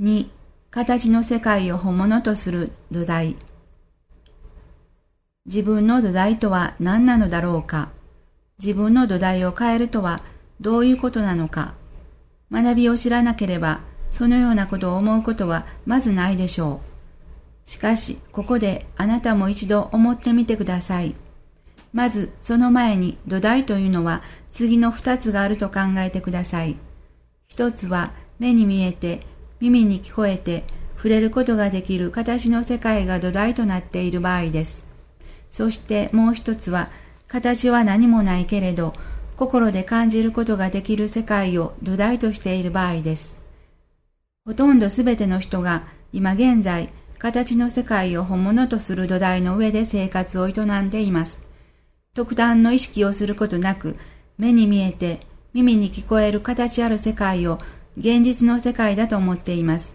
2、形の世界を本物とする土台。自分の土台とは何なのだろうか自分の土台を変えるとはどういうことなのか学びを知らなければそのようなことを思うことはまずないでしょう。しかし、ここであなたも一度思ってみてください。まず、その前に土台というのは次の二つがあると考えてください。一つは目に見えて耳に聞こえて触れることができる形の世界が土台となっている場合です。そしてもう一つは、形は何もないけれど、心で感じることができる世界を土台としている場合です。ほとんどすべての人が今現在、形の世界を本物とする土台の上で生活を営んでいます。特段の意識をすることなく、目に見えて耳に聞こえる形ある世界を現実の世界だと思っています。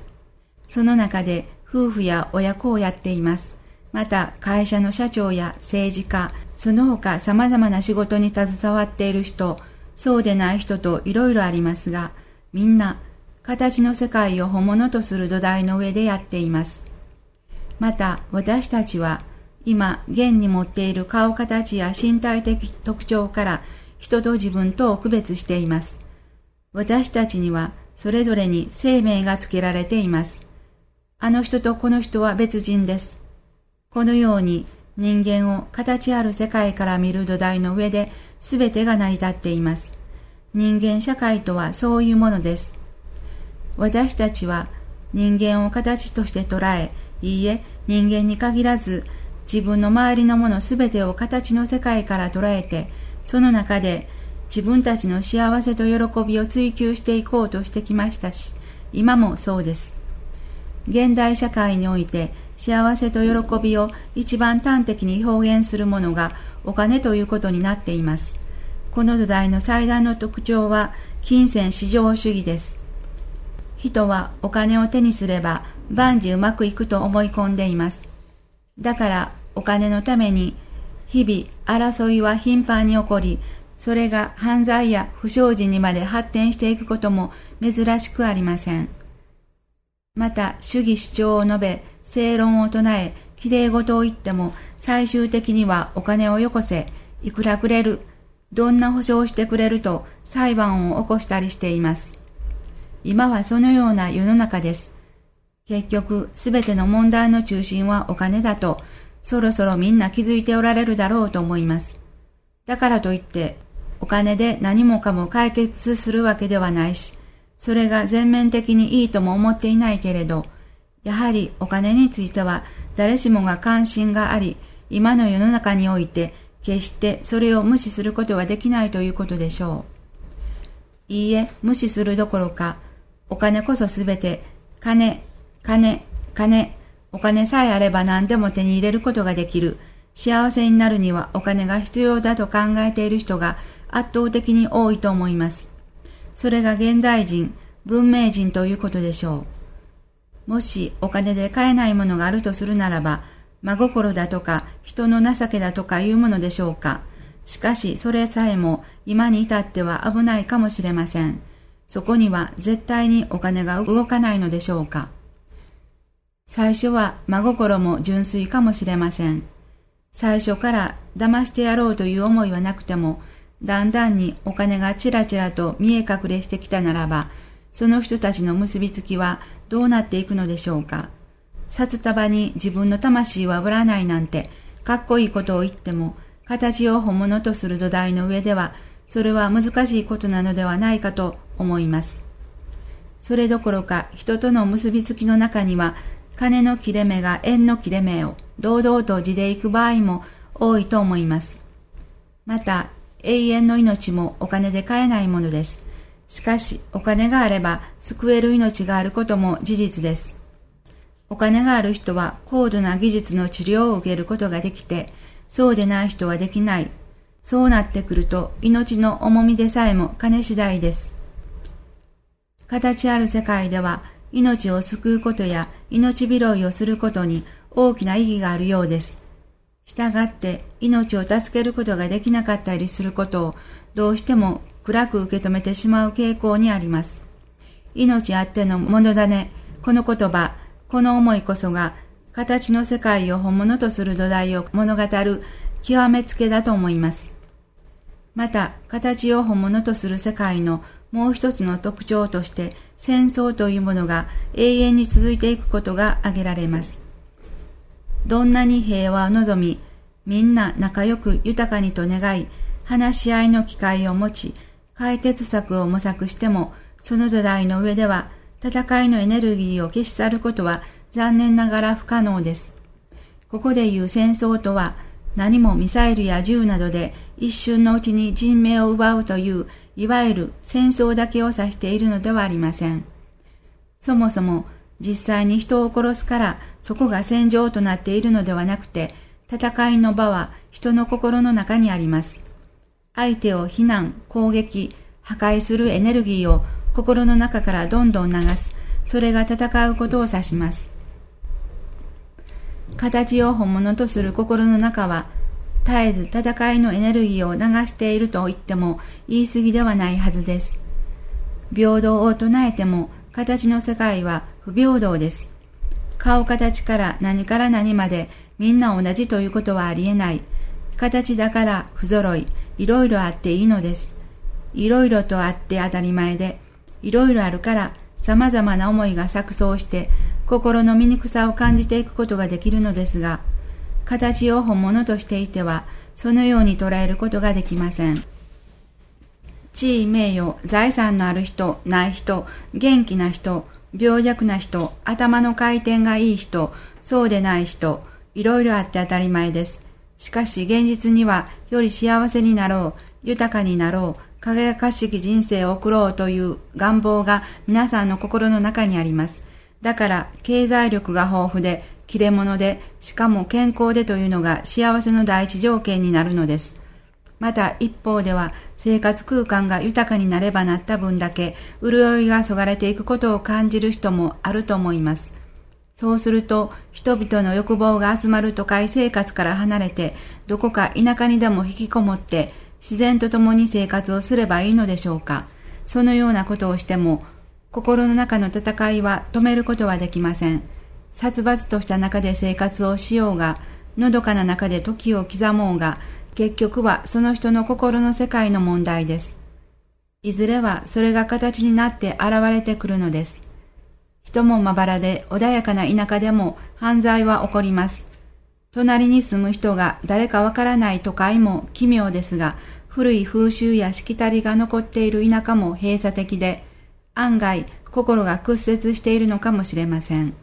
その中で夫婦や親子をやっています。また会社の社長や政治家、その他様々な仕事に携わっている人、そうでない人といろいろありますが、みんな形の世界を本物とする土台の上でやっています。また私たちは今現に持っている顔形や身体的特徴から人と自分とを区別しています。私たちにはそれぞれに生命が付けられています。あの人とこの人は別人です。このように人間を形ある世界から見る土台の上で全てが成り立っています。人間社会とはそういうものです。私たちは人間を形として捉え、いいえ、人間に限らず自分の周りのもの全てを形の世界から捉えて、その中で自分たちの幸せと喜びを追求していこうとしてきましたし、今もそうです。現代社会において幸せと喜びを一番端的に表現するものがお金ということになっています。この土台の最大の特徴は金銭至上主義です。人はお金を手にすれば万事うまくいくと思い込んでいます。だからお金のために日々争いは頻繁に起こり、それが犯罪や不祥事にまで発展していくことも珍しくありません。また、主義主張を述べ、正論を唱え、綺麗事を言っても、最終的にはお金をよこせ、いくらくれる、どんな保証をしてくれると裁判を起こしたりしています。今はそのような世の中です。結局、すべての問題の中心はお金だと、そろそろみんな気づいておられるだろうと思います。だからといって、お金で何もかも解決するわけではないし、それが全面的にいいとも思っていないけれど、やはりお金については誰しもが関心があり、今の世の中において決してそれを無視することはできないということでしょう。いいえ、無視するどころか、お金こそすべて、金、金、金、お金さえあれば何でも手に入れることができる。幸せになるにはお金が必要だと考えている人が圧倒的に多いと思います。それが現代人、文明人ということでしょう。もしお金で買えないものがあるとするならば、真心だとか人の情けだとかいうものでしょうか。しかしそれさえも今に至っては危ないかもしれません。そこには絶対にお金が動かないのでしょうか。最初は真心も純粋かもしれません。最初から騙してやろうという思いはなくても、だんだんにお金がちらちらと見え隠れしてきたならば、その人たちの結びつきはどうなっていくのでしょうか。札束に自分の魂は売らないなんて、かっこいいことを言っても、形を本物とする土台の上では、それは難しいことなのではないかと思います。それどころか人との結びつきの中には、金の切れ目が縁の切れ目を堂々と地で行く場合も多いと思います。また、永遠の命もお金で買えないものです。しかし、お金があれば救える命があることも事実です。お金がある人は高度な技術の治療を受けることができて、そうでない人はできない。そうなってくると命の重みでさえも金次第です。形ある世界では命を救うことや命拾いをすることに大きな意義があるようです。したがって命を助けることができなかったりすることをどうしても暗く受け止めてしまう傾向にあります。命あっての物種、この言葉、この思いこそが、形の世界を本物とする土台を物語る極めつけだと思います。また、形を本物とする世界のもう一つの特徴として、戦争というものが永遠に続いていくことが挙げられます。どんなに平和を望み、みんな仲良く豊かにと願い、話し合いの機会を持ち、解決策を模索しても、その土台の上では、戦いのエネルギーを消し去ることは残念ながら不可能です。ここで言う戦争とは、何もミサイルや銃などで一瞬のうちに人命を奪うという、いわゆる戦争だけを指しているのではありません。そもそも実際に人を殺すからそこが戦場となっているのではなくて、戦いの場は人の心の中にあります。相手を非難、攻撃、破壊するエネルギーを心の中からどんどん流す。それが戦うことを指します。形を本物とする心の中は、絶えず戦いのエネルギーを流していると言っても言い過ぎではないはずです。平等を唱えても形の世界は不平等です。顔形から何から何までみんな同じということはありえない。形だから不揃い、いろいろあっていいのです。いろいろとあって当たり前で、いろいろあるから様々な思いが錯綜して心の醜さを感じていくことができるのですが、形を本物としていては、そのように捉えることができません。地位、名誉、財産のある人、ない人、元気な人、病弱な人、頭の回転がいい人、そうでない人、いろいろあって当たり前です。しかし現実には、より幸せになろう、豊かになろう、輝かしき人生を送ろうという願望が皆さんの心の中にあります。だから、経済力が豊富で、切れ者で、しかも健康でというのが幸せの第一条件になるのです。また一方では生活空間が豊かになればなった分だけ潤いがそがれていくことを感じる人もあると思います。そうすると人々の欲望が集まる都会生活から離れてどこか田舎にでも引きこもって自然と共に生活をすればいいのでしょうか。そのようなことをしても、心の中の戦いは止めることはできません。殺伐とした中で生活をしようが、のどかな中で時を刻もうが、結局はその人の心の世界の問題です。いずれはそれが形になって現れてくるのです。人もまばらで穏やかな田舎でも犯罪は起こります。隣に住む人が誰かわからない都会も奇妙ですが、古い風習やしきたりが残っている田舎も閉鎖的で、案外心が屈折しているのかもしれません。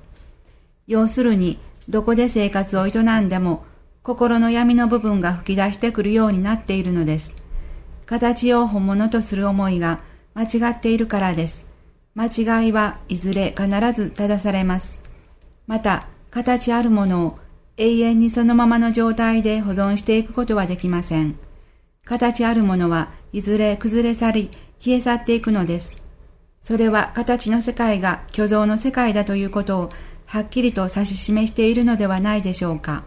要するに、どこで生活を営んでも、心の闇の部分が吹き出してくるようになっているのです。形を本物とする思いが間違っているからです。間違いはいずれ必ず正されます。また、形あるものを永遠にそのままの状態で保存していくことはできません。形あるものはいずれ崩れ去り、消え去っていくのです。それは形の世界が虚像の世界だということをはっきりと指し示しているのではないでしょうか。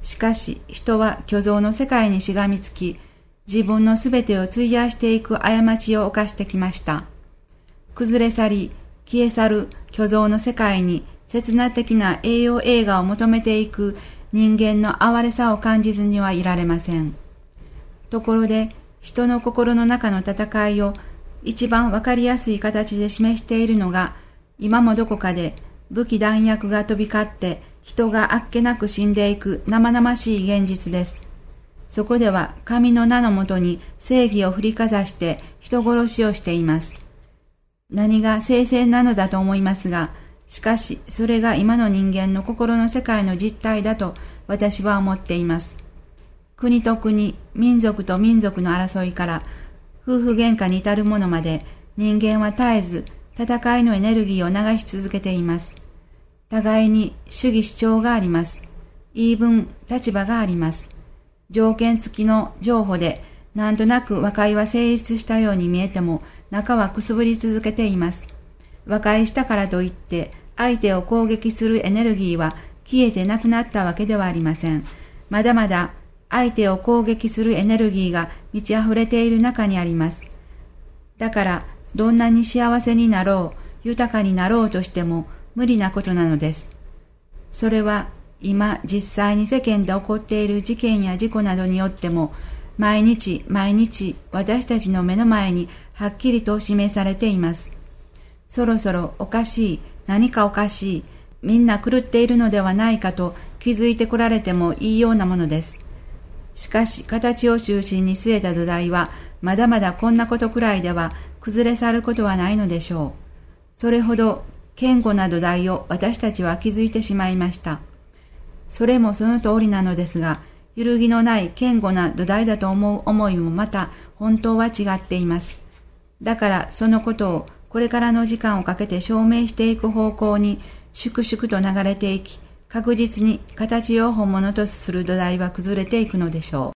しかし人は虚像の世界にしがみつき、自分のすべてを費やしていく過ちを犯してきました。崩れ去り、消え去る虚像の世界に刹那的な栄養映画を求めていく人間の哀れさを感じずにはいられません。ところで、人の心の中の戦いを一番わかりやすい形で示しているのが、今もどこかで武器弾薬が飛び交って人があっけなく死んでいく生々しい現実です。そこでは神の名のもとに正義を振りかざして人殺しをしています。何が聖戦なのだと思いますが、しかし、それが今の人間の心の世界の実態だと私は思っています。国と国、民族と民族の争いから、夫婦喧嘩に至るものまで、人間は絶えず戦いのエネルギーを流し続けています。互いに主義主張があります。言い分、立場があります。条件付きの情報で、なんとなく和解は成立したように見えても、中はくすぶり続けています。和解したからといって、相手を攻撃するエネルギーは消えてなくなったわけではありません。まだまだ相手を攻撃するエネルギーが満ち溢れている中にあります。だから、どんなに幸せになろう、豊かになろうとしても、無理なことなのです。それは今実際に世間で起こっている事件や事故などによっても毎日毎日私たちの目の前にはっきりと示されています。そろそろおかしい、何かおかしい、みんな狂っているのではないかと気づいてこられてもいいようなものです。しかし形を中心に据えた土台はまだまだこんなことくらいでは崩れ去ることはないのでしょう。それほど堅固な土台を私たちは築いてしまいました。それもその通りなのですが、揺るぎのない堅固な土台だと思う思いもまた本当は違っています。だからそのことをこれからの時間をかけて証明していく方向に粛々と流れていき、確実に形を本物とする土台は崩れていくのでしょう。